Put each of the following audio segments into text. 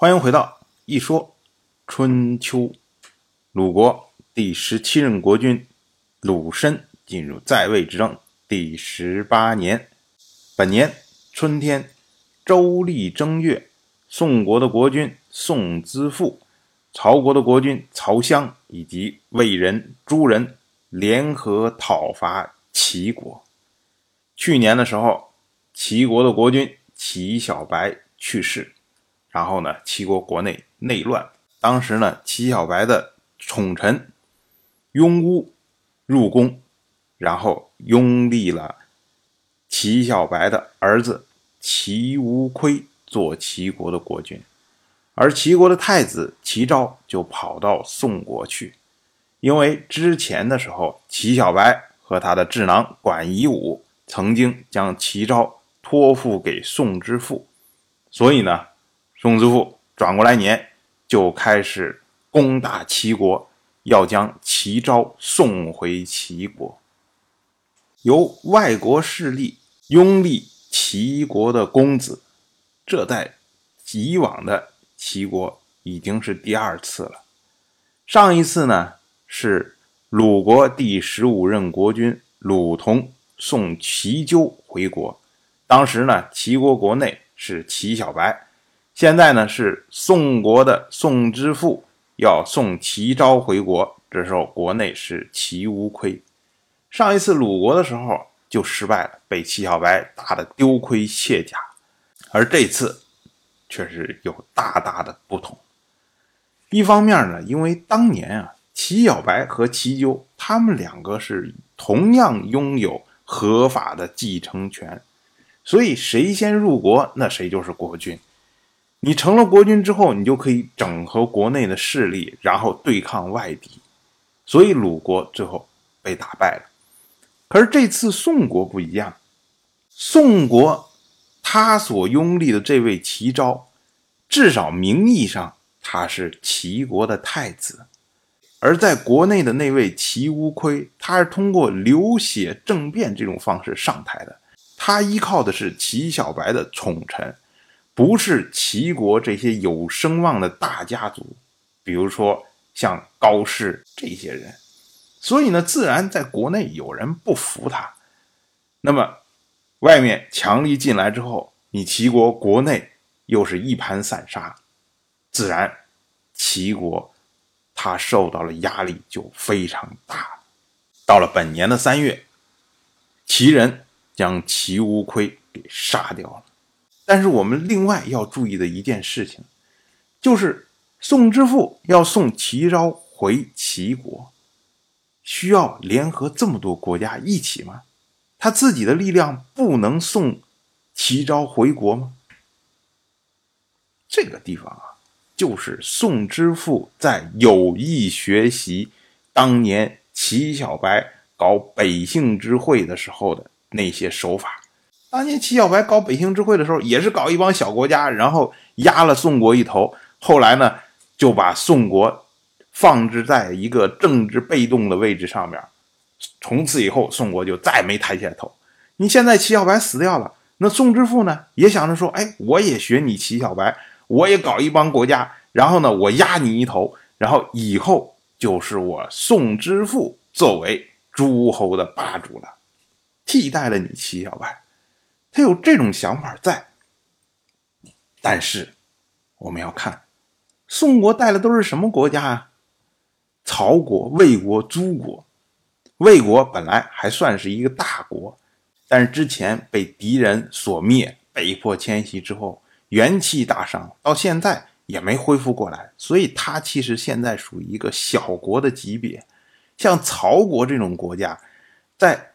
欢迎回到一说春秋。鲁国第十七任国君鲁申进入在位之政第十八年，本年春天，周历正月，宋国的国君宋资父、曹国的国君曹襄以及魏人、诸人联合讨伐齐国。去年的时候，齐国的国君齐小白去世。然后呢，齐国国内内乱。当时呢，齐小白的宠臣雍乌入宫，然后拥立了齐小白的儿子齐无亏做齐国的国君，而齐国的太子齐昭就跑到宋国去，因为之前的时候，齐小白和他的智囊管夷吾曾经将齐昭托付给宋之父，所以呢。宋之父转过来年，就开始攻打齐国，要将齐昭送回齐国。由外国势力拥立齐国的公子，这在以往的齐国已经是第二次了。上一次呢是鲁国第十五任国君鲁同送齐纠回国，当时呢齐国国内是齐小白。现在呢是宋国的宋之父要送齐昭回国，这时候国内是齐无亏。上一次鲁国的时候就失败了，被齐小白打得丢盔卸甲，而这次却是有大大的不同。一方面呢，因为当年啊，齐小白和齐纠他们两个是同样拥有合法的继承权，所以谁先入国，那谁就是国君。你成了国君之后，你就可以整合国内的势力，然后对抗外敌。所以鲁国最后被打败了。可是这次宋国不一样，宋国他所拥立的这位齐昭，至少名义上他是齐国的太子，而在国内的那位齐无亏，他是通过流血政变这种方式上台的。他依靠的是齐小白的宠臣。不是齐国这些有声望的大家族，比如说像高氏这些人，所以呢，自然在国内有人不服他。那么，外面强力进来之后，你齐国国内又是一盘散沙，自然齐国他受到了压力就非常大。到了本年的三月，齐人将齐无亏给杀掉了。但是我们另外要注意的一件事情，就是宋之父要送齐昭回齐国，需要联合这么多国家一起吗？他自己的力量不能送齐昭回国吗？这个地方啊，就是宋之父在有意学习当年齐小白搞北杏之会的时候的那些手法。当年齐小白搞北杏之会的时候，也是搞一帮小国家，然后压了宋国一头。后来呢，就把宋国放置在一个政治被动的位置上面。从此以后，宋国就再没抬起来头。你现在齐小白死掉了，那宋之父呢，也想着说：“哎，我也学你齐小白，我也搞一帮国家，然后呢，我压你一头，然后以后就是我宋之父作为诸侯的霸主了，替代了你齐小白。”他有这种想法在，但是我们要看宋国带的都是什么国家啊？曹国、魏国、诸国。魏国本来还算是一个大国，但是之前被敌人所灭，被迫迁徙之后，元气大伤，到现在也没恢复过来，所以他其实现在属于一个小国的级别。像曹国这种国家，在。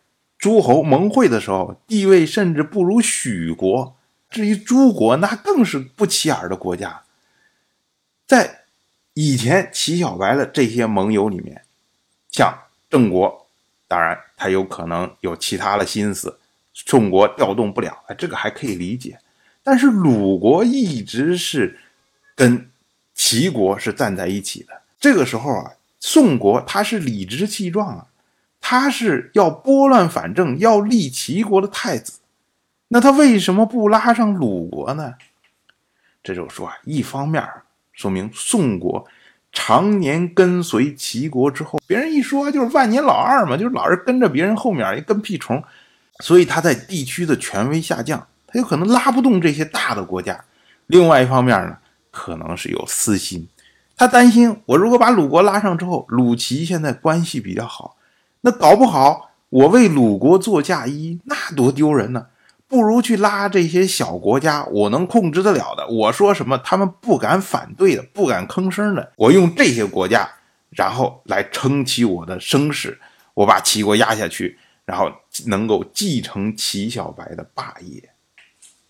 诸侯盟会的时候，地位甚至不如许国。至于诸国，那更是不起眼的国家。在以前齐小白的这些盟友里面，像郑国，当然他有可能有其他的心思，宋国调动不了，这个还可以理解。但是鲁国一直是跟齐国是站在一起的。这个时候啊，宋国他是理直气壮啊。他是要拨乱反正，要立齐国的太子，那他为什么不拉上鲁国呢？这就说啊，一方面说明宋国常年跟随齐国之后，别人一说就是万年老二嘛，就是老是跟着别人后面一跟屁虫，所以他在地区的权威下降，他有可能拉不动这些大的国家。另外一方面呢，可能是有私心，他担心我如果把鲁国拉上之后，鲁齐现在关系比较好，那搞不好我为鲁国做嫁衣，那多丢人呢。不如去拉这些小国家，我能控制得了的。我说什么，他们不敢反对的，不敢吭声的。我用这些国家，然后来撑起我的声势，我把齐国压下去，然后能够继承齐小白的霸业。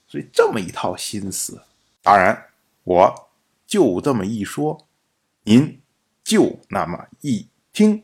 所以这么一套心思，当然我就这么一说，您就那么一听。